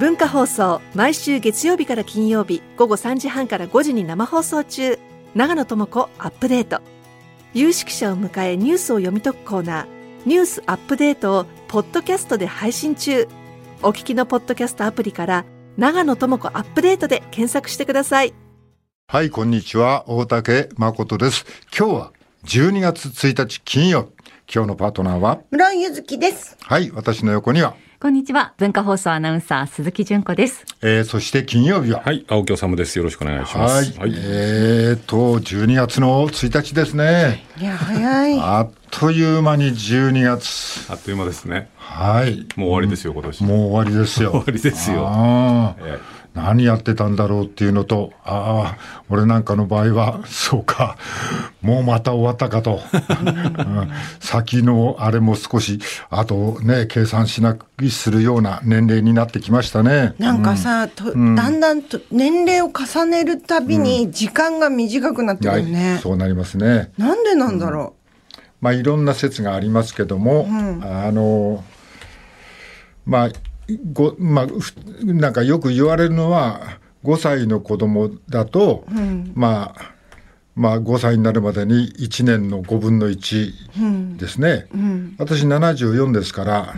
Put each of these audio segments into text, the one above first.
文化放送毎週月曜日から金曜日午後3時半から5時に生放送中。長野智子アップデート。有識者を迎えニュースを読み解くコーナー。ニュースアップデートをポッドキャストで配信中。お聞きのポッドキャストアプリから長野智子アップデートで検索してください。はいこんにちは。大竹誠です。今日は12月1日金曜日。今日のパートナーは？村井ゆずきです。はい私の横にはこんにちは。文化放送アナウンサー、鈴木純子です。えー、そして金曜日は？はい、青木治です。よろしくお願いします。はい、えーと、12月の1日ですね。いや、早い。あっという間に12月。あっという間ですね。はい。もう終わりですよ、今年。もう終わりですよ。終わりですよ。あ何やってたんだろうっていうのと、ああ、俺なんかの場合は、そうか、もうまた終わったかと。うん先のあれも少し、あとね、計算しなくするような年齢になってきましたね。なんかさ、とだんだんと年齢を重ねるたびに時間が短くなってくるはいね。そうなりますね。なんでなんだろまあ、いろんな説がありますけども、あのまあごまあ、ふなんかよく言われるのは5歳の子供だと、まあまあ、5歳になるまでに1年の5分の1ですね、私74ですから、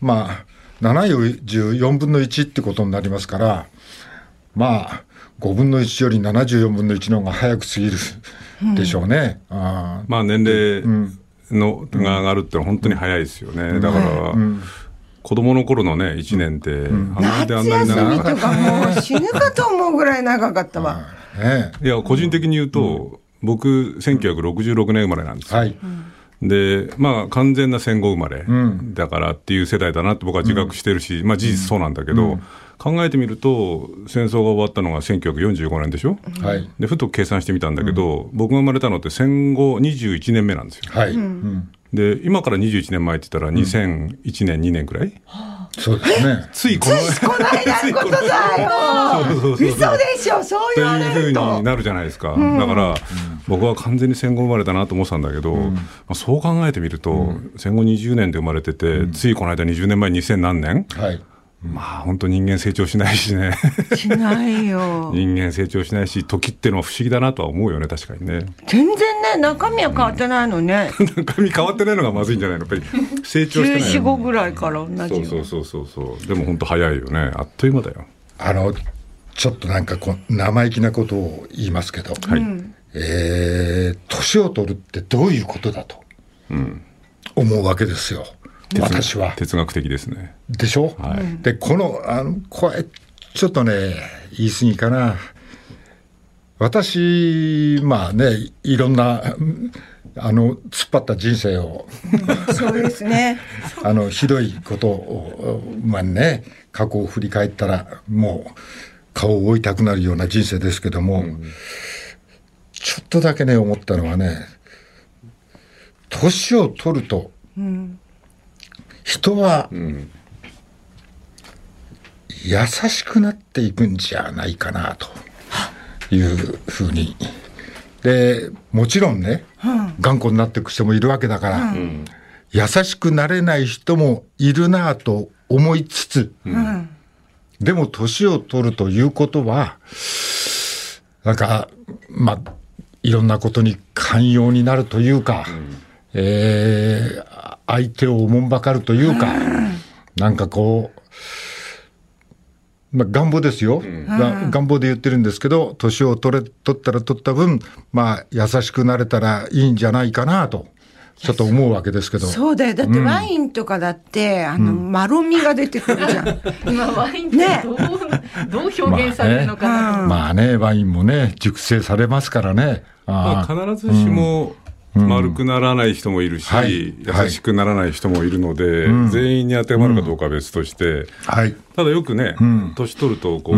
まあ74分の1ってことになりますからまあ5分の1より74分の1の方が早く過ぎるでしょうね。あー。まあ、年齢の、が上がるってのは本当に早いですよね。だから、子供の頃のね、1年って、う。あんなであ夏んなに長かっ休みとかもう死ぬかと思うぐらい長かったわ。い。や、個人的に言うと、僕、1966年生まれなんです。よ。はい、で、まあ、完全な戦後生まれだからっていう世代だなって僕は自覚してるし、まあ、事実そうなんだけど、考えてみると、戦争が終わったのが1945年でしょ、はい、でふと計算してみたんだけど、僕が生まれたのって戦後21年目なんですよ。はい、うんで今から21年前って言ったら2001年、2年くらい？そうですね。ついこのこないだのことだよ。嘘でしょ、そうと言わいうふう。にれると。なるじゃないですか、だから、僕は完全に戦後生まれたなと思ってたんだけど、まあ、そう考えてみると、戦後20年で生まれてて、ついこの間20年前2000何年、はい、まあ本当人間成長しないしね。しないよ。人間成長しないし時ってのは不思議だなとは思うよね確かにね。全然ね、中身は変わってないのね。中身変わってないのがまずいんじゃないの？やっぱり成長してない14、5ぐらいから同じよ。そうそうそうそうそう。でも本当早いよね。あっという間だよ。あのちょっとなんかこう生意気なことを言いますけど、はい、えー年を取るってどういうことだと思うわけですよ、私は。哲学的ですね。でしょ、はい。でこのあのこれちょっとね言い過ぎかな。私まあねいろんなうんあの突っ張った人生をそうですね。あのひどいことをまあね過去を振り返ったらもう顔を覆いたくなるような人生ですけども、ちょっとだけね思ったのはね年を取ると、人は、優しくなっていくんじゃないかなというふうに。でもちろんね、頑固になっていく人もいるわけだから、優しくなれない人もいるなと思いつつ、でも年を取るということはなんかまあいろんなことに寛容になるというか、えー相手をおもんばかるというか、なんかこう、まあ、願望ですよ、が願望で言ってるんですけど年を取れ取ったら取った分、まあ、優しくなれたらいいんじゃないかなとちょっと思うわけですけど。そうだよ。だってワインとかだって、あの、まろみが出てくるじゃん。今、ワインってねどう、どう表現されるのかなと。まあね、ワインもね、熟成されますからね。まああ、必ずしも丸くならない人もいるし、はい。優しくならない人もいるので、全員に当てはまるかどうかは別として、はい。ただよくね、年取るとこう、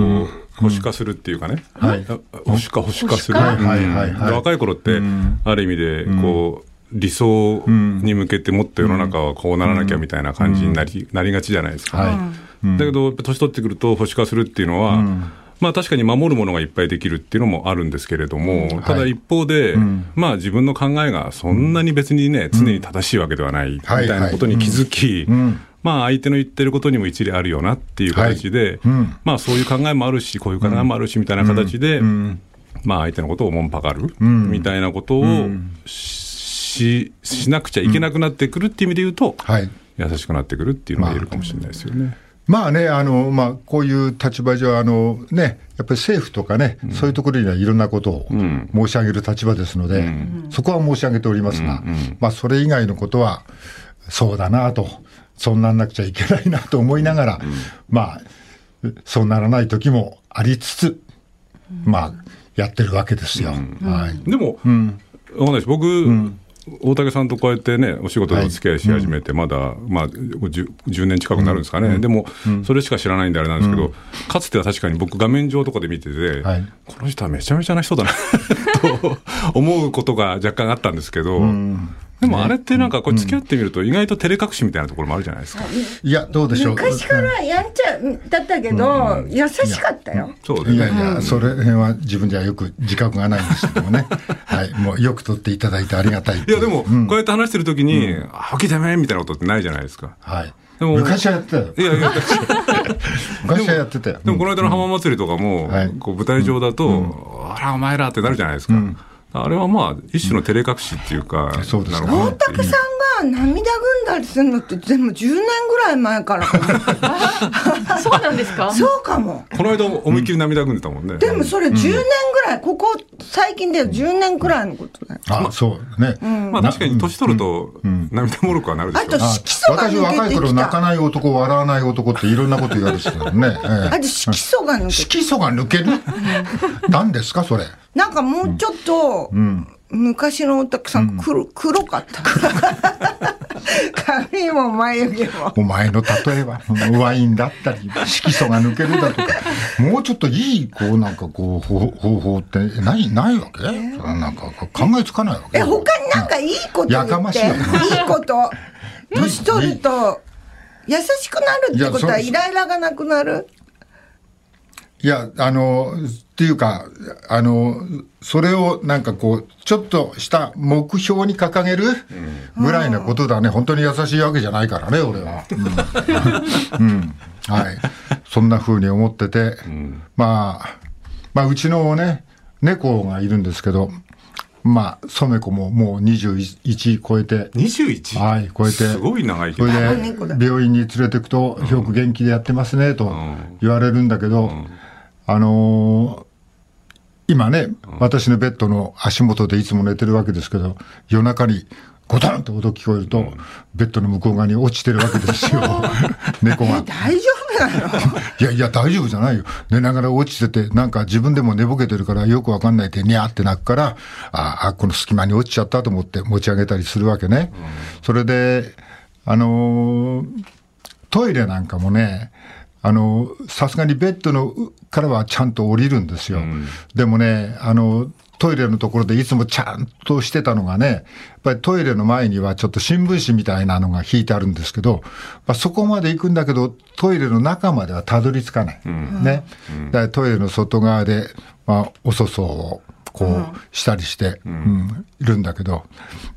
保守化するっていうかね、はい。あ保守化、保守化する、若い頃って、ある意味でこう、理想に向けてもっと世の中はこうならなきゃみたいな感じになり,、なりがちじゃないですか。はい。だけど、年取ってくると保守化するっていうのは、まあ確かに守るものがいっぱいできるっていうのもあるんですけれども、ただ一方で、まあ自分の考えがそんなに別にね、常に正しいわけではないみたいなことに気づき、まあ、相手の言ってることにも一理あるよなっていう形で、はいうん、まあ、そういう考えもあるし、こういう考えもあるしみたいな形で、まあ、相手のことをおもんぱかるみたいなことをししなくちゃいけなくなってくるっていう意味で言うと、はい、優しくなってくるっていうのが言えるかもしれないですよね。まあね、あの、まあ、こういう立場上、あの、ね、やっぱり政府とかね、うん、そういうところにはいろんなことを申し上げる立場ですので、うん、そこは申し上げておりますが、うん、まあ、それ以外のことは、そうだなと、そうなんなくちゃいけないなと思いながら、まあ、そうならない時もありつつ、まあ、やってるわけですよ。はい、でも、うん、僕、大竹さんとこうやってね、お仕事でお付き合いし始めて、まだ、まあ10、10年近くなるんですかね、でも、それしか知らないんであれなんですけど、かつては確かに僕、画面上とかで見てて、この人はめちゃめちゃな人だな と思うことが若干あったんですけど、でもあれってなんかこう付き合ってみると意外と照れ隠しみたいなところもあるじゃないですか。いや、どうでしょう。昔からやんちゃだったけど、優しかったよ。そうですね。いやいや、それ辺は自分ではよく自覚がないんですけどもね。はい。もうよく取っていただいてありがたい。いや、でも、こうやって話してるときに、あ、きだめみたいなことってないじゃないですか。はい。でも昔はやってたよ。いやいや、昔はやってたよ。でもこの間の浜祭りとかも、こう舞台上だと、あら、お前らってなるじゃないですか。あれはまあ、一種の照れ隠しっていうか、そうですね。大竹さんが涙ぐんだりするのって全部10年ぐらい前から そうなんですか？そうかも。この間思いっきり涙ぐんでたもんね。でもそれ10年ぐらい、ここ最近で10年くらいのことだよ。あ、そうね。まあ確かに年取ると涙もろくはなるでしょう。あと色素が。私若い頃泣かない男、笑わない男っていろんなこと言われてたよね。あと色素が抜ける。色素が抜ける？何ですかそれ？なんかもうちょっと、昔のお客さん、黒、黒かった。髪も眉毛も。お前の例えば、ワインだったり、色素が抜けるだとか、もうちょっといい、こう、なんかこう、方法ってない、ないわけ、えー、なんか考えつかないわけ？え、他になんかいいこと言って、やかましいいいこと。年取ると、優しくなるってことはイライラがなくなる？いや、あの、っていうか、あの、それをなんかこう、ちょっとした目標に掲げるぐらいのことだね。本当に優しいわけじゃないからね、俺は。うん。うん、はい。そんな風に思ってて、うん、まあ、まあ、うちのね、猫がいるんですけど、まあ、染子ももう21超えて。21? はい、超えて。すごい長いそれで、病院に連れてくと、よく元気でやってますね、と言われるんだけど、うんあのー、今ね、私のベッドの足元でいつも寝てるわけですけど、夜中にゴタンと音聞こえると、ベッドの向こう側に落ちてるわけですよ、猫が。大丈夫なの？いやいや、大丈夫じゃないよ。寝ながら落ちてて、なんか自分でも寝ぼけてるからよくわかんないで、にゃーって泣くから、ああ、この隙間に落ちちゃったと思って持ち上げたりするわけね。それで、あのー、トイレなんかもね、あの、さすがにベッドのからはちゃんと降りるんですよ。うん、でもね、あの、トイレのところでいつもちゃんとしてたのがね、やっぱりトイレの前にはちょっと新聞紙みたいなのが引いてあるんですけど、まあ、そこまで行くんだけど、トイレの中まではたどり着かない。うん、ね。だからトイレの外側で、まあ、おそそをこうしたりして、うん、いるんだけど、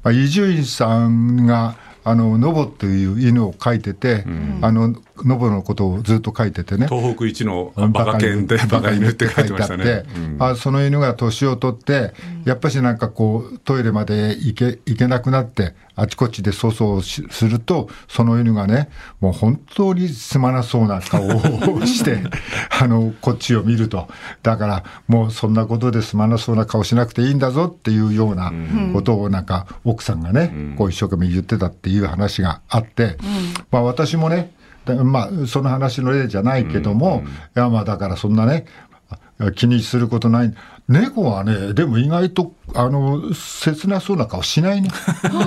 まあ、伊集院さんが、あの、ノボっていう犬を飼いてて、うん、あの、ノボのことをずっと書いててね。東北一のバカ犬でバカ犬って書いてましたね。あその犬が年を取って、やっぱしなんかこう、トイレまで行け、行けなくなって、あちこちで粗相すると、その犬がね、もう本当にすまなそうな顔をして、あの、こっちを見ると。だから、もうそんなことですまなそうな顔しなくていいんだぞっていうようなことをなんか、奥さんがね、こう一生懸命言ってたっていう話があって、まあ私もね、まあ、その話の例じゃないけども、うんうん、いや、まあ、だからそんなね、気にすることない。猫はね、でも意外と、あの、切なそうな顔しないね。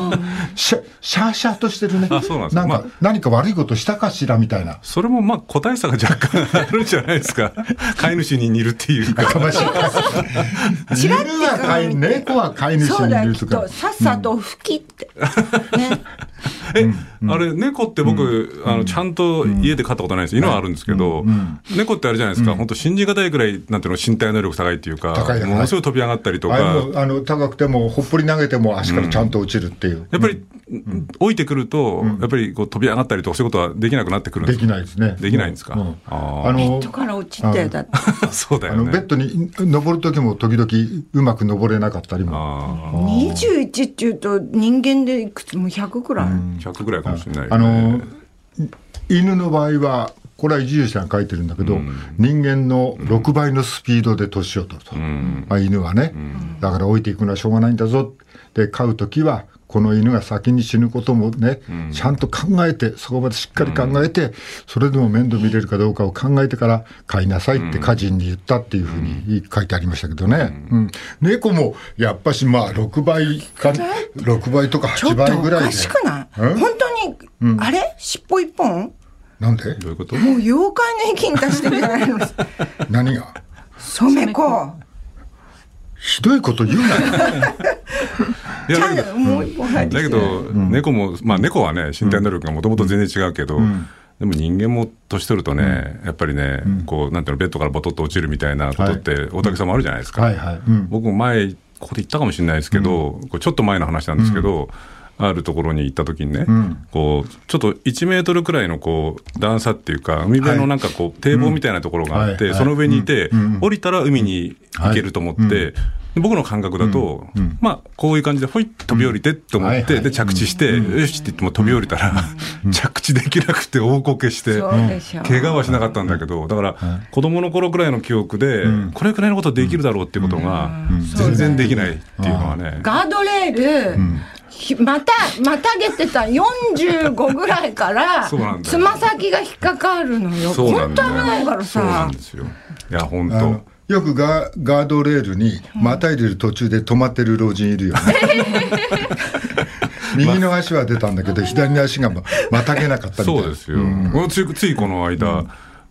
シャシャーシャーとしてるね。あ、そうなんですか。なんか、まあ、何か悪いことしたかしらみたいな。それもまあ、個体差が若干あるんじゃないですか。飼い主に似るっていうか。かましい。犬は飼い、猫は飼い主に似るとか。さっさと吹きって。うん、ね。え、あれ、猫って僕、あの、ちゃんと家で飼ったことないです。犬はあるんですけど、猫ってあれじゃないですか、本当信じがたいぐらい、なんていうの、身体能力高いっていうか、高い高い。ものすごい飛び上がったりとあれか、もあの高くても、ほっぽり投げても足からちゃんと落ちるっていう。やっぱり、置いてくると、やっぱりこう飛び上がったりとか、そういうことはできなくなってくるんでですきないですね。できないんですか？うん。うんあの人から落ちてだって。そうだよあのベッね。ドに登る時も時々うまく登れなかったりも。あ21っていうと人間でいくつ？も100くらい。あ、100ぐらいかもしれないね。あの犬の場合は、これは移住者が書いてるんだけど、人間の6倍のスピードで年を取ると、まあ、犬はね、だから置いていくのはしょうがないんだぞで飼う時はこの犬が先に死ぬこともね、ちゃんと考えてそこまでしっかり考えて、それでも面倒見れるかどうかを考えてから飼いなさいって家人に言ったっていうふうに書いてありましたけどね、うん猫もやっぱしまあ6倍か6倍とか8倍ぐらい本当に、あれ？尻尾一本？なんで？どういうこと？もう妖怪の域に達してるじゃないの？何が？染め子。ひどいこと言うなよ。いやちゃんともう一本入ってきてだけど、猫も、まあ猫はね、身体能力がもともと全然違うけど、でも人間も年取るとね、やっぱりね、こう、なんていうの、ベッドからボトッと落ちるみたいなことって、大竹さんもあるじゃないですか。はいはい。うん。僕も前、ここで言ったかもしれないですけど、これちょっと前の話なんですけど、あるところに行った時にね、こう、ちょっと1メートルくらいのこう、段差っていうか、海辺のなんかこう、堤防みたいなところがあって、その上にいてうん、降りたら海に行けると思って、で僕の感覚だと、まあ、こういう感じで、ほいっと飛び降りてって思って、で、着地して、よしって言っても飛び降りたら、着地できなくて大こけして。怪我はしなかったんだけど、だから、子供の頃くらいの記憶で、これくらいのことできるだろうっていうことが、全然できないっていうのはね。ガードレール、ひまた、またげてた45ぐらいからつま先が引っかかるのよ。本当危ないからそうなさん。ですよ。いや、本当。よくガガードレールにまたいでる途中で止まってる老人いるよね。右の足は出たんだけど、左の足がままたげなかったみたいな。そうですよ。もうついついこの間、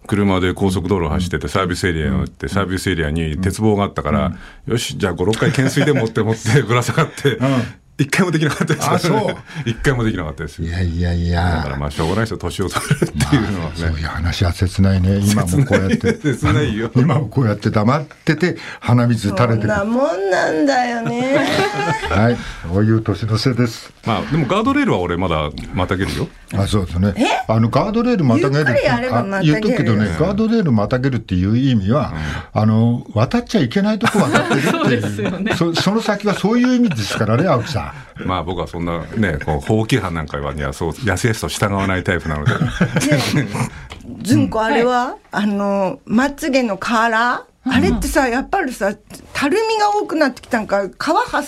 車で高速道路走ってて、サービスエリアに乗って、サービスエリアに鉄棒があったから、よし、じゃあ5、6回懸垂でもって持ってぶら下がって、一回もできなかったですよあそう 一回もできなかったですよ。いやいやいだからや。まあ、しょうがないですよ、年を取るっていうのはそういうね。話は切ないね。今もこうやって。切ないよ。今もこうやって黙ってて鼻水垂れてる。そんなもんなんだよね。はい。そういう年の瀬です。まあ、でもガードレールは俺まだまたげるよ。あそうですね。あのガードレールまたげるゆっくりやればあまたげる言っとくけどね、ガードレールまたげるっていう意味は、あの渡っちゃいけないとこ渡ってるってそういうですよねそ その先はそういう意味ですからね、青木さん。まあ僕はそんなね、こう、法規範なんかにはそう、やすやすと従わないタイプなので。ずんこあれは、あの、まつげのカー？ラーあれってさ、やっぱりさ、たるみが多くなってきたんか、皮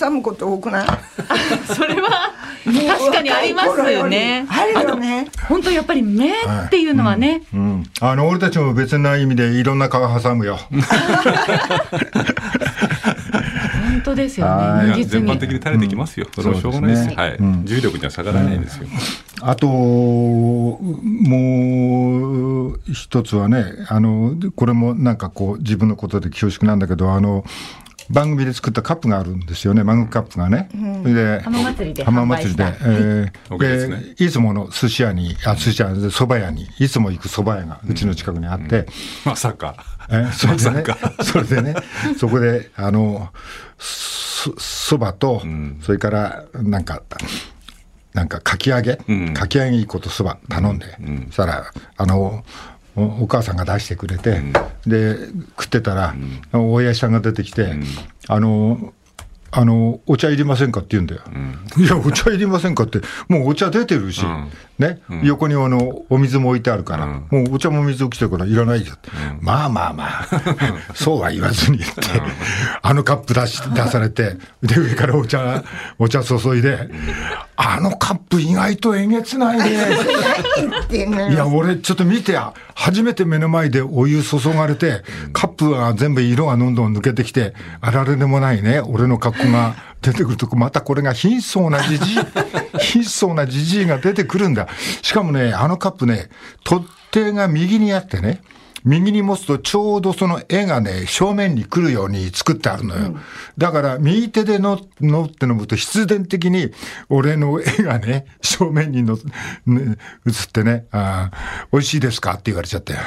挟むこと多くない？それは確かにありますよね。あるよね。本当やっぱり目っていうのはね、うん、あの俺たちも別な意味でいろんな皮挟むよ。本当ですよはい。ね。全般的に垂れてきますよ。それはしょうがないです。ですね。はい、重力には逆らえないですよ。あと、もう一つはね、あの、これもなんかこう、自分のことで恐縮なんだけど、あの、番組で作ったカップがあるんですよね、マグカップがね。それで浜祭りで浜祭りで。えー。ですね。でいつもの寿司屋に、あ、寿司屋、蕎麦屋に、いつも行く蕎麦屋がうちの近くにあって、まさか。えそれでね。まさか、それでね、そこで、あの、そそばと、ん。それから、なんか、なんかかき揚げ、うん。かき揚げ1個とそば頼んで、そしたら、あの、おお母さんが出してくれて、で、食ってたら、親父さんが出てきて、あの、あの、お茶いりませんかって言うんだよ。いや、お茶いりませんかって、もうお茶出てるし、うん。ね、横にあの、お水も置いてあるから、うん。もうお茶も水を来てるからいらないよって、まあまあまあ、そうは言わずに言って、あのカップ出し出されて、で、上からお茶、お茶注いで、あのカップ意外とえげつないね。いや、俺ちょっと見てや、初めて目の前でお湯注がれて、カップが全部色がどんどん抜けてきて、あられでもないね、俺の格好が 出てくるとこ、またこれが貧相なじじい、貧相なじじいが出てくるんだ。しかもね、あのカップね、取っ手が右にあってね、右に持つとちょうどその絵がね、正面に来るように作ってあるのよ。うん、だから右手でののって飲むと必然的に俺の絵がね、正面にの、ね、映ってね、あ美味しいですかって言われちゃったよ。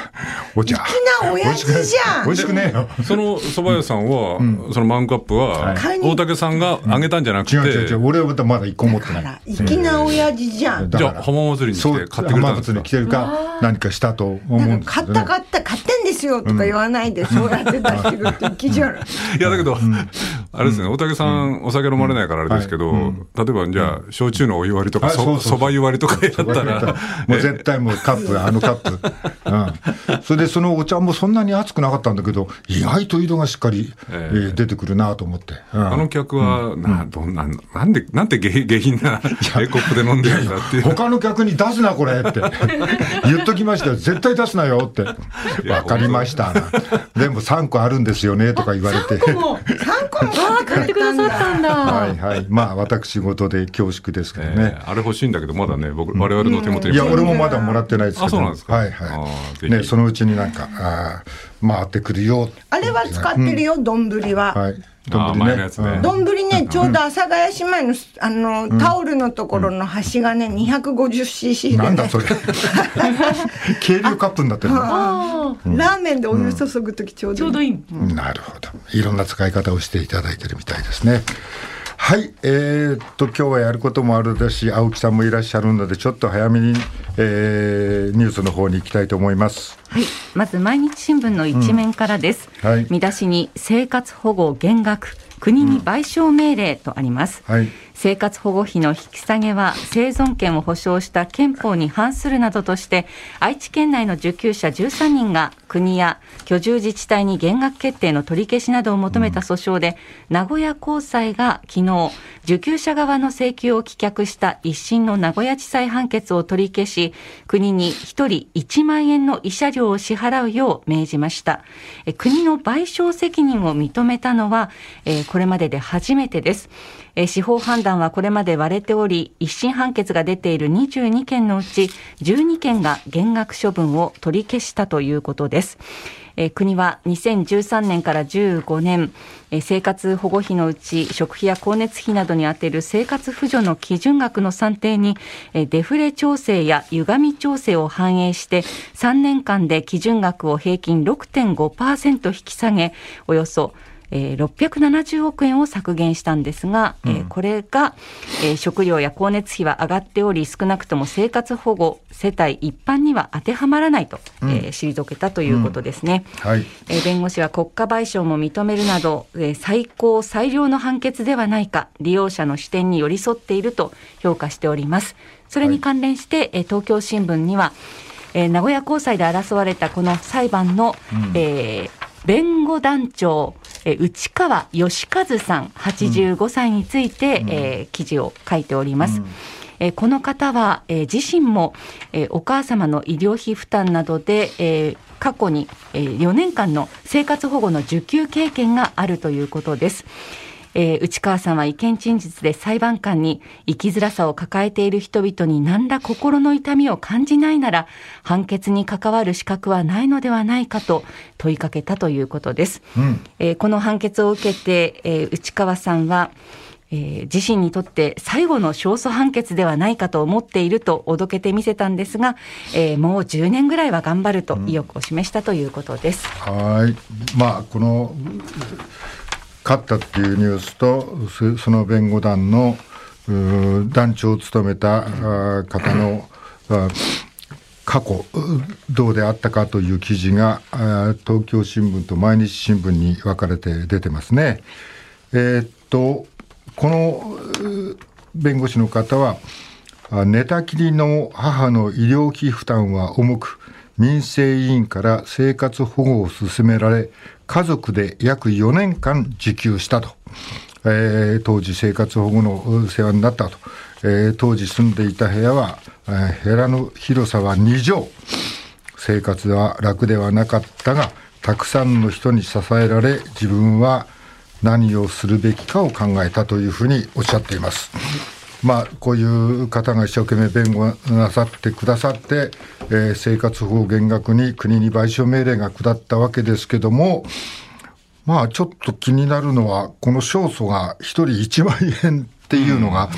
お茶。粋な親父じゃん。美味しくねえよ。その蕎麦屋さんは、うん、そのマンカップは、大竹さんがあげたんじゃなくて、うん、違う違う違う、俺はまだ一個持ってない。粋な親父じゃん。じゃあ浜祭りに来て買ってくれたんですか？浜祭りに来てるか、何かしたと思うんですよ、ね、買った買った、買ってんですよとか言わないで、そうやって出してるって粋じゃない。いや、だけど、あれですね、大竹さん、お酒飲まれないからあれですけど、例えばじゃあ、焼酎のお湯割りとか、そば湯割りとかやったら。もう絶対もうカップ、あのカップ。うん。それでそのお茶もそんなに熱くなかったんだけど、意外と色がしっかり、えー、出てくるなと思って。あの客は、な、どんな、なんで、なんて下品なエコップで飲んでるんだっていう。他の客に出すな、これって。言っときましたよ。絶対出すなよって。わかりました。でも3個あるんですよね、とか言われて。3個も、3個も買ってくださったんだ。はいはい。まあ、私事で恐縮ですけどね。あれ欲しいんだけど、まだね、僕、我々の手元に。いや、俺もまだもらってないですけど。あ、そうなんですか。はいはい。ね、そのうちになんか、あ回ってくるよ。あれは使ってるよ、丼、は。はい。丼ね。丼ね、ちょうど阿佐ヶ谷姉妹の、あの、タオルのところの端がね、250cc で。なんだそれ。軽量カップになってるの。ラーメンでお湯注ぐときちょうどいい。ちょうどいい。なるほど。いろんな使い方をしていただいてるみたいですね。はい、えー、っと今日はやることもあるですし青木さんもいらっしゃるのでちょっと早めに、えー、ニュースの方に行きたいと思います。はい、まず毎日新聞の一面からです。うんはい、見出しに生活保護減額国に賠償命令とあります。うんはい生活保護費の引き下げは生存権を保障した憲法に反するなどとして愛知県内の受給者13人が国や居住自治体に減額決定の取り消しなどを求めた訴訟で、名古屋高裁が昨日受給者側の請求を棄却した一審の名古屋地裁判決を取り消し国に1人1万円の慰謝料を支払うよう命じました。国の賠償責任を認めたのはえこれまでで初めてです。え司法判断はこれまで割れており、一審判決が出ている22件のうち、12件が減額処分を取り消したということです。国は2013年から15年、生活保護費のうち食費や光熱費などに充てる生活扶助の基準額の算定に、デフレ調整や歪み調整を反映して3年間で基準額を平均6.5%引き下げおよそえー、670億円を削減したんですが、うん、えー、これが、えー、食料や光熱費は上がっており、少なくとも生活保護世帯一般には当てはまらないと、うん、えー、退けたということですね。うん、はい。えー、弁護士は国家賠償も認めるなど、えー、最高最良の判決ではないか、利用者の視点に寄り添っていると評価しております。それに関連して、はい、えー、東京新聞には、えー、名古屋高裁で争われたこの裁判の、うん、えー、弁護団長、え内川義和さん85歳について、うん、えー、記事を書いております。うんえこの方は、え自身も、えお母様の医療費負担などで、え過去に、え4年間の生活保護の受給経験があるということです。えー、内川さんは意見陳述で裁判官に生きづらさを抱えている人々に何ら心の痛みを感じないなら判決に関わる資格はないのではないかと問いかけたということです。うん、えー、この判決を受けて、えー、内川さんはえー、自身にとって最後の勝訴判決ではないかと思っているとおどけてみせたんですが、えー、もう10年ぐらいは頑張ると意欲を示したということです。うん、はいまあこの勝ったっていうニュースとその弁護団の団長を務めた方の過去どうであったかという記事が東京新聞と毎日新聞に分かれて出てますね。えー、っとこの弁護士の方は寝たきりの母の医療費負担は重く民生委員から生活保護を進められ家族で約4年間受給したと。えー、当時生活保護の世話になったと。えー、当時住んでいた部屋は、えー、部屋の広さは2畳。生活は楽ではなかったが、たくさんの人に支えられ、自分は何をするべきかを考えたというふうにおっしゃっています。まあ、こういう方が一生懸命弁護なさってくださって、えー、生活保護減額に国に賠償命令が下ったわけですけども、まあ、ちょっと気になるのは、この勝訴が1人1万円っていうのが、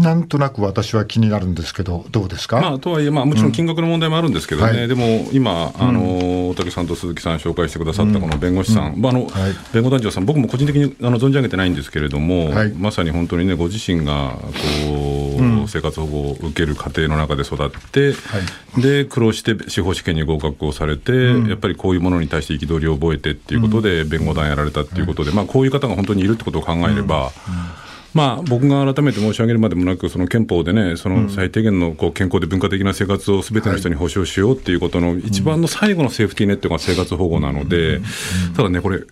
なんとなく私は気になるんですけど、どうですか、まあ、とはいえ、まあ、もちろん金額の問題もあるんですけどね、うんはい、でも今、あの大竹さんと鈴木さん紹介してくださったこの弁護士さん、うん、あの、はい、弁護団長さん、僕も個人的にあの存じ上げてないんですけれども、はい、まさに本当にね、ご自身がこう、うん、生活保護を受ける過程の中で育って、で苦労して司法試験に合格をされて、やっぱりこういうものに対して憤りを覚えてっていうことで、弁護団やられたっていうことで、まあ、こういう方が本当にいるってことを考えれば、まあ、僕が改めて申し上げるまでもなく、その憲法でね、その最低限のこう健康で文化的な生活をすべての人に保障しようっていうことの一番の最後のセーフティーネットが生活保護なので、ただね、これ、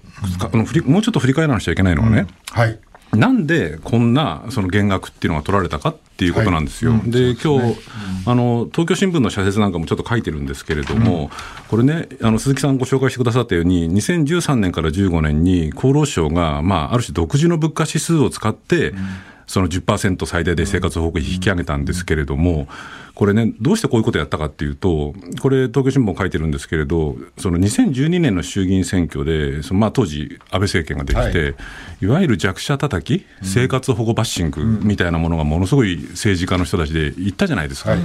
あのもうちょっと振り返らなくちゃいけないのはね、はいなんでこんなその減額っていうのが取られたかっていうことなんですよ。はい、で、今日、あの東京新聞の社説なんかもちょっと書いてるんですけれども、うん、これね、あの鈴木さんご紹介してくださったように、2013年から15年に厚労省が、まあ、ある種独自の物価指数を使って、うん。その10%最大で生活保護費引き上げたんですけれども、これね、どうしてこういうことをやったかっていうと、これ、東京新聞書いてるんですけれど、その2012年の衆議院選挙で、そのまあ当時、安倍政権ができて、はい、いわゆる弱者叩き、生活保護バッシングみたいなものがものすごい政治家の人たちで言ったじゃないですか。はい、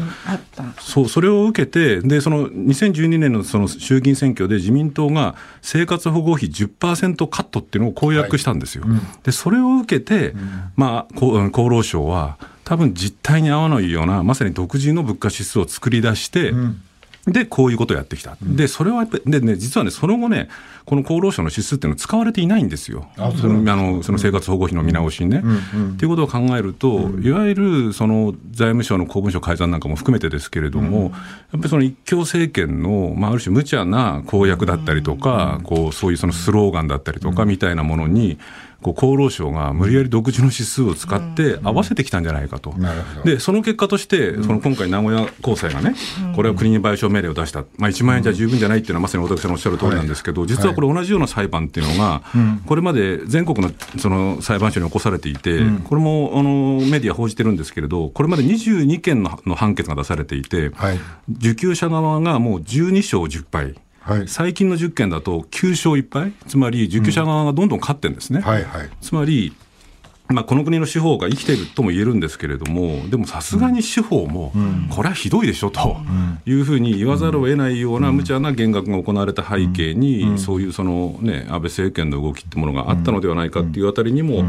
そうそれを受けて、でその2012年のその衆議院選挙で自民党が生活保護費10%カットっていうのを公約したんですよ。はい。うん、でそれを受けて、まあ、厚労省は、多分実態に合わないような、まさに独自の物価指数を作り出して、うん。で、こういうことをやってきた。で、それはやっぱり、でね、実はね、その後ね、この厚労省の指数っていうのは使われていないんですよ。あそのあのその生活保護費の見直しにね。っていうことを考えると、いわゆるその財務省の公文書改ざんなんかも含めてですけれども、やっぱりその一強政権の、まあ、ある種無茶な公約だったりとか、こう、そういうそのスローガンだったりとかみたいなものに、こう厚労省が無理やり独自の指数を使って合わせてきたんじゃないかと、でその結果として、その今回、名古屋高裁がね、これは国に賠償命令を出した、まあ、1万円じゃ十分じゃないっていうのは、まさに大竹さんのおっしゃる通りなんですけど、実はこれ、同じような裁判っていうのが、これまで全国のその裁判所に起こされていて、これもあのメディア報じてるんですけれど、これまで22件の判決が出されていて、受給者側がもう12勝10敗。はい、最近の10件だと9勝1敗、つまり受給者側がどんどん勝ってるんですね。うん。はいはい、つまりまあ、この国の司法が生きているとも言えるんですけれども、でもさすがに司法も、これはひどいでしょというふうに言わざるを得ないような無茶な減額が行われた背景に、そういうその、ね、安倍政権の動きってものがあったのではないかっていうあたりにも、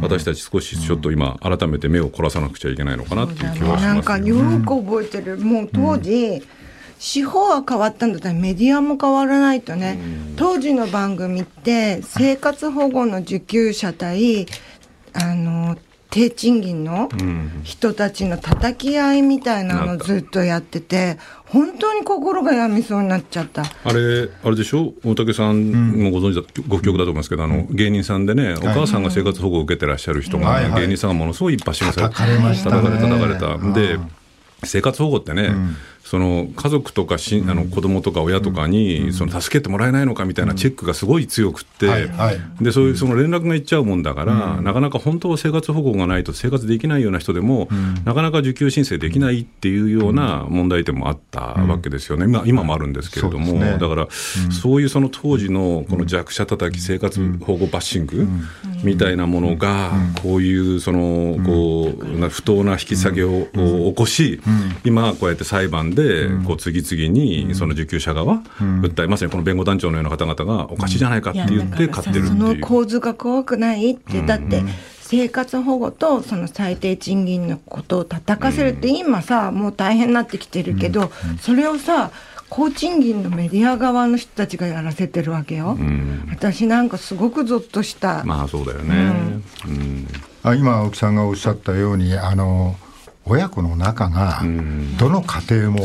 私たち少しちょっと今、改めて目を凝らさなくちゃいけないのかなっていう気はします、なんかよく覚えてる、もう当時、司法は変わったんだったらメディアも変わらないとね、当時の番組って生活保護の受給者対あの低賃金の人たちの叩き合いみたいなのずっとやってて、本当に心が病みそうになっちゃった。あれ、あれでしょ？大竹さんもご存知だ、ご記憶だと思いますけど、あの、芸人さんでね、お母さんが生活保護を受けてらっしゃる人が、芸人さんがものすごい一発しました。叩かれました、叩かれた、叩かれた。で、生活保護ってね、その家族とかし、あの子供とか親とかに、その助けてもらえないのかみたいなチェックがすごい強くって、でそういうその連絡がいっちゃうもんだから、なかなか本当は生活保護がないと生活できないような人でも、なかなか受給申請できないっていうような問題点もあったわけですよね、今今もあるんですけれども、だから、そういうその当時のこの弱者叩き、生活保護バッシングみたいなものが、こういうそのこう不当な引き下げを起こし、今、こうやって裁判でこう次々にその受給者側、訴え、まさにこの弁護団長のような方々がおかしいじゃないかって言って勝ってるっていう。その構図が怖くないって、だって、生活保護とその最低賃金のことを叩かせるって今さもう大変になってきてるけど、それをさ高賃金のメディア側の人たちがやらせてるわけよ、私なんかすごくぞっとした。まあそうだよね、あ今青木さんがおっしゃったようにあの親子の仲がどの家庭も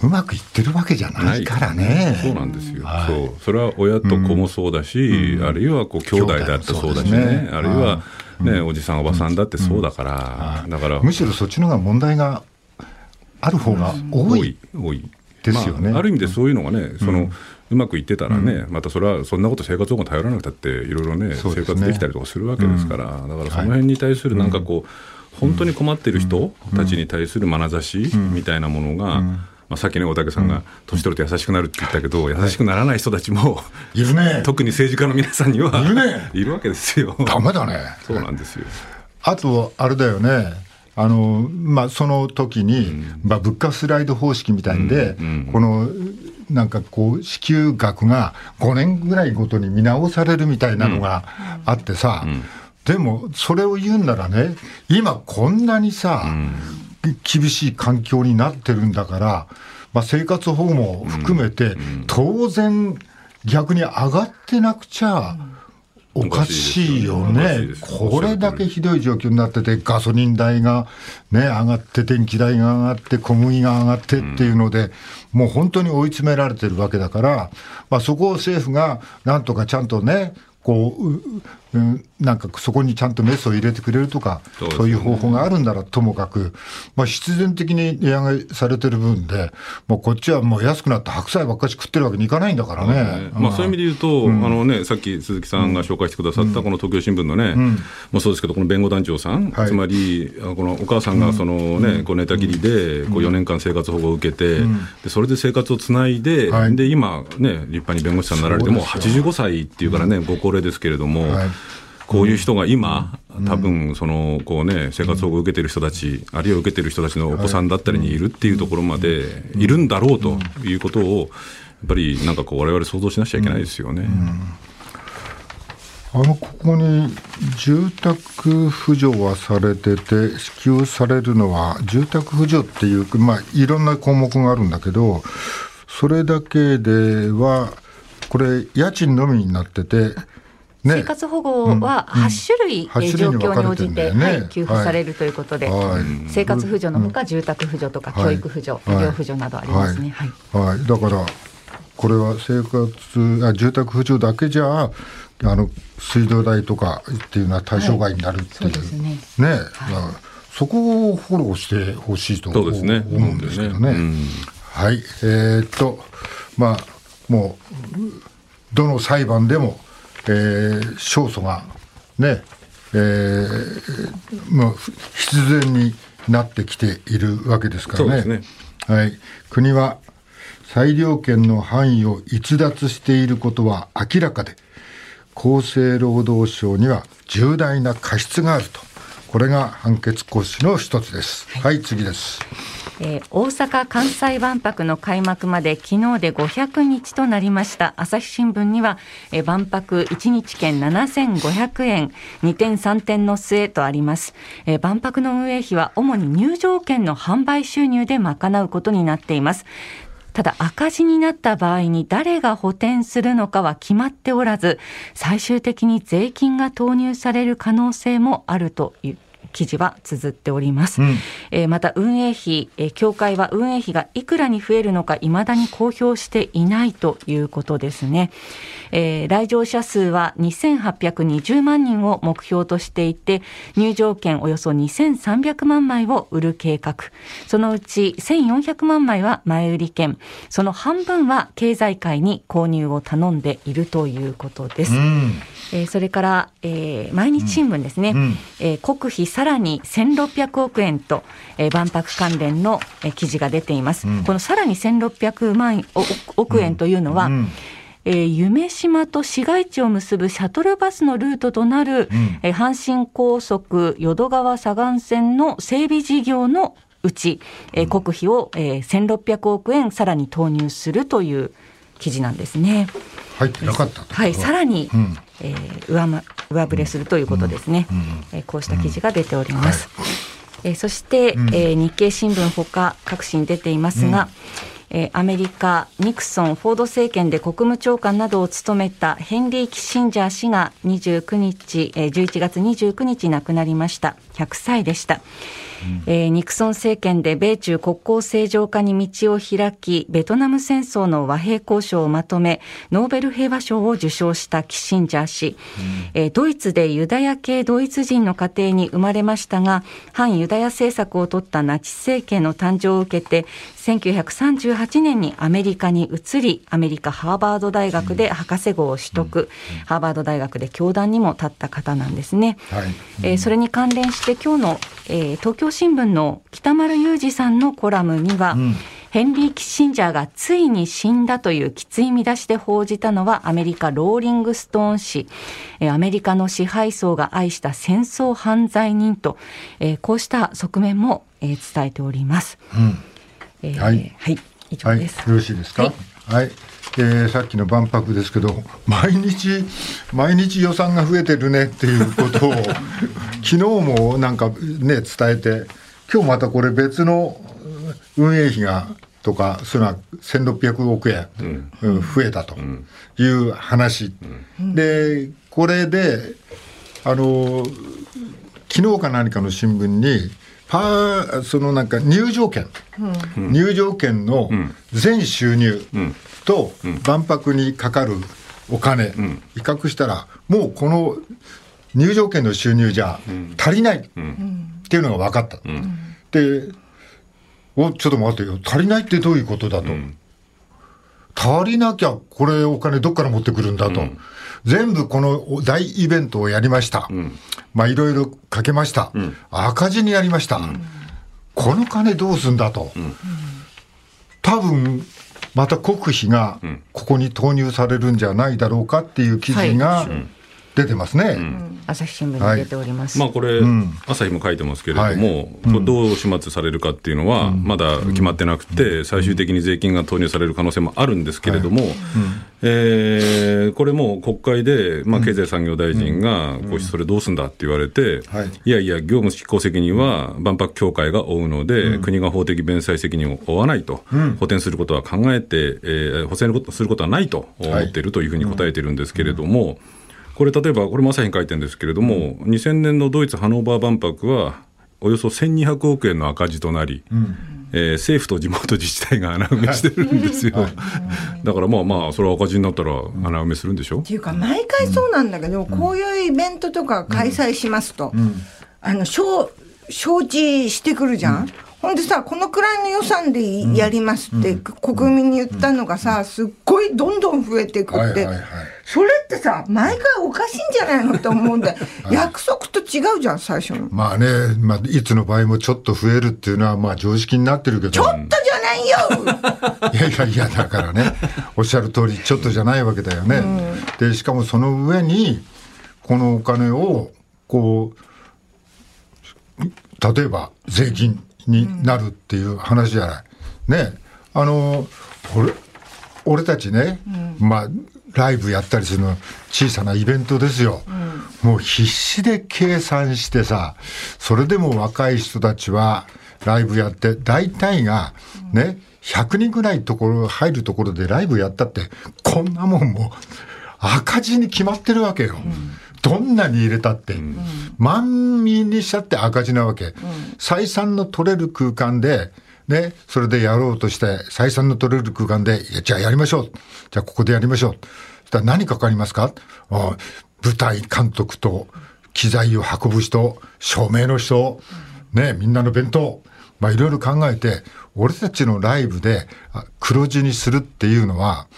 う。まくいってるわけじゃないからね。そうなんですよ、はい、そう。それは親と子もそうだし、うん、あるいはこう兄弟だってそうだしね、ね。あるいは、ね、おじさん、おばさんだってそうだから、だから。むしろそっちの方が問題がある方が多い。多い。っですよね、まあ、ある意味でそういうのがね、そのうまくいってたらね、うん、またそれはそんなこと生活保護頼らなくたって、いろいろね、生活できたりとかするわけですから、だからその辺に対するなんかこう、本当に困っている人たちに対する眼差しみたいなものが、まあ、さっきね、大竹さんが、年取ると優しくなるって言ったけど、優しくならない人たちも、いるね。特に政治家の皆さんには、いるね。いるわけですよ。ダメだね。そうなんですよ。あと、あれだよね。あの、まあ、その時に、まあ、物価スライド方式みたいんで、この、なんかこう、支給額が5年ぐらいごとに見直されるみたいなのがあってさ、でも、それを言うんならね、今こんなにさ、厳しい環境になってるんだから、まあ、生活保護も含めて、当然、逆に上がってなくちゃ、おかしいよね、これだけひどい状況になってて、ガソリン代が、ね、上がって、電気代が上がって、小麦が上がってっていうので、もう本当に追い詰められてるわけだから、まあ、そこを政府がなんとかちゃんとね、こう、うん、なんかそこにちゃんとメスを入れてくれるとか、そう、ね,、いう方法があるんならともかく、まあ、必然的に値上げされてる分で、もうこっちはもう安くなって白菜ばっかり食ってるわけにいかないんだからね。ね。まあ、そういう意味で言うと、うん、あのね、さっき鈴木さんが紹介してくださったこの東京新聞のね、うん、もうそうですけど、この弁護団長さん、はい、つまり、このお母さんがそのね、こう寝たきりでこう4年間生活保護を受けて、でそれで生活をつないで、はい、で今、ね、立派に弁護士さんになられて、もう85歳っていうからね、ご高齢ですけれども。はいこういう人が今、多分そのこうね生活保護を受けてる人たち、あるいは受けてる人たちのお子さんだったりにいるっていうところまでい。るんだろうということを、やっぱりなんかこう、われわれ想像しなくちゃいけないですよね。あのここに住宅扶助はされてて、支給されるのは、住宅扶助っていう、まあ、いろんな項目があるんだけど、それだけでは、これ、家賃のみになってて、ね、生活保護は8種類、うんうん、状況に応じて、ねはい、給付されるということで、はい、生活扶助のほか、住宅扶助とか、教育扶助、医療扶助などありますね。はい。だからこれは生活あ住宅扶助だけじゃあの水道代とかっていうのは対象外になるっていう、はい、ね。ね、はい、そこをフォローしてほしいと思うんですけどね。はい、えー、っとまあもうどの裁判でもえー、勝訴がね、えー、もう必然になってきているわけですからね。ねはい、国は裁量権の範囲を逸脱していることは明らかで、厚生労働省には重大な過失があると。これが判決行使の一つです。はい、はい、次です。えー、大阪・関西万博の開幕まで昨日で500日となりました。朝日新聞には、えー、万博1日券7500円2点3点の末とあります、えー、万博の運営費は主に入場券の販売収入で賄うことになっています。ただ赤字になった場合に誰が補填するのかは決まっておらず最終的に税金が投入される可能性もあるという記事は綴っております、うん、えー、また運営費、えー、協会は運営費がいくらに増えるのかいまだに公表していないということですね、えー、来場者数は2820万人を目標としていて入場券およそ2300万枚を売る計画。そのうち1400万枚は前売り券。その半分は経済界に購入を頼んでいるということです、うん。えー、それから、えー、毎日新聞ですね、うん、えー、国費さらに1600億円と、えー、万博関連の、えー、記事が出ています、うん、このさらに1600万億円というのは、うん、えー、夢島と市街地を結ぶシャトルバスのルートとなる、うん、えー、阪神高速淀川左岸線の整備事業のうち、えー、国費を、えー、1600億円さらに投入するという記事なんですね。入ってなかったはい、さらに、うん、えー、上ま、上振れするということですね、うん、えー、こうした記事が出ております。はい、えー、そして、うん、えー、日経新聞ほか各紙に出ていますが、えー、アメリカ、ニクソン、フォード政権で国務長官などを務めたヘンリー・キッシンジャー氏が29日、えー、11月29日亡くなりました。100歳でした。うん、えー、ニクソン政権で米中国交正常化に道を開き、ベトナム戦争の和平交渉をまとめ、ノーベル平和賞を受賞したキッシンジャー氏、うん、えー、ドイツでユダヤ系ドイツ人の家庭に生まれましたが、反ユダヤ政策を取ったナチ政権の誕生を受けて、1938年にアメリカに移り、アメリカハーバード大学で博士号を取得、うん、ハーバード大学で教壇にも立った方なんですね。はい、えー、それに関連して今日の、えー、東京新聞の北丸裕二さんのコラムには、うん。ヘンリー・キッシンジャーがついに死んだというきつい見出しで報じたのはアメリカローリングストーン紙。アメリカの支配層が愛した戦争犯罪人と、こうした側面も伝えております。うん。えー、はい、はい、以上です、はい、よろしいですか？はい、はい、えー、さっきの万博ですけど、毎日、毎日予算が増えてるねっていうことを、昨日もなんかね、伝えて、今日またこれ別の運営費がとか、そういうのは1600億円、うん、増えたという話、うん、で、これで、あの、昨日か何かの新聞に、パそのなんか入場券、うん、入場券の全収入と万博にかかるお金、比較したら、もうこの入場券の収入じゃ足りないっていうのが分かった。で、おちょっと待ってよ、足りないってどういうことだと。足りなきゃ、これお金どっから持ってくるんだと。全部この大イベントをやりました。まあいろいろかけました。赤字にやりました。この金どうすんだと。多分、また国費がここに投入されるんじゃないだろうかっていう記事が出てますね。朝日新聞に出ております。はい、まあこれ、うん、朝日も書いてますけれども、はい、どう始末されるかっていうのは、まだ決まってなくて、最終的に税金が投入される可能性もあるんですけれども、はい、えー、これも国会で、まあ、経済産業大臣が、こうそれどうすんだって言われて、い。やいや、業務執行責任は万博協会が負うので、国が法的弁済責任を負わないと、補填することは考えて、えー、補填することはないと思っているというふうに答えてるんですけれども、これ、例えば、これも朝日に書いてるんですけれども、うん、2000年のドイツ・ハノーバー万博は、およそ1200億円の赤字となり、うん、えー、政府と地元自治体が穴埋めしてるんですよ、はい、だからまあまあ、それは赤字になったら穴埋めするんでしょ、っていうか、毎回そうなんだけど、うん、こういうイベントとか開催しますと、あの承知してくるじゃん？ほんでさ、このくらいの予算でやりますって、国民に言ったのがさ、すっごいどんどん増えていくって、それってさ、毎回おかしいんじゃないのって思うんで、約束と違うじゃん、最初の。まあね、まあ、いつの場合もちょっと増えるっていうのは、まあ常識になってるけど。ちょっとじゃないよ いやいやいや、だからね、おっしゃる通り、ちょっとじゃないわけだよね。で、しかもその上に、このお金を、こう、例えば税金、になるっていう話じゃない。ね。あの、俺、俺たちね、うん、まあ、ライブやったりするの小さなイベントですよ、うん、もう必死で計算してさ、それでも若い人たちはライブやって、大体がね、100人ぐらいところ、入るところでライブやったって、こんなもんもう赤字に決まってるわけよ。うん。どんなに入れたって、うん、万民にしちゃって赤字なわけ。うん、採算の取れる空間で、ね、それでやろうとして、採算の取れる空間で、いや、じゃあやりましょう。じゃあここでやりましょう。そしたら何かかりますか？あ舞台監督と、機材を運ぶ人、照明の人、ね、みんなの弁当、まあいろいろ考えて、俺たちのライブで黒字にするっていうのは、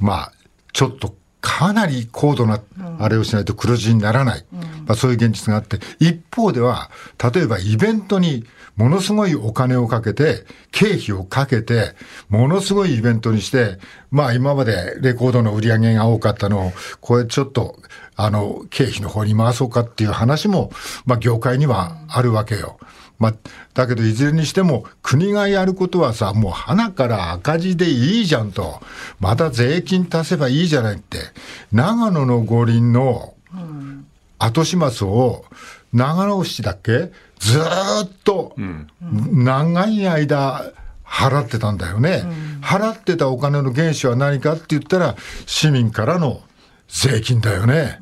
まあ、ちょっとかなり高度なあれをしないと黒字にならない、まあ、そういう現実があって一方では例えばイベントにものすごいお金をかけて経費をかけてものすごいイベントにしてまあ今までレコードの売り上げが多かったのをこれちょっとあの経費の方に回そうかっていう話もまあ業界にはあるわけよ。まあ、だけどいずれにしても国がやることはさ、もう花から赤字でいいじゃんと。また税金足せばいいじゃないって。長野の五輪の後始末を長野市だっけ？ずっと長い間払ってたんだよね。払ってたお金の原資は何かって言ったら市民からの税金だよね。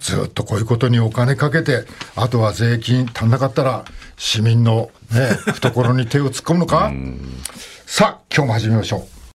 ずっとこういうことにお金かけて、あとは税金足んなかったら市民のね、懐に手を突っ込むのかさあ、今日も始めましょう。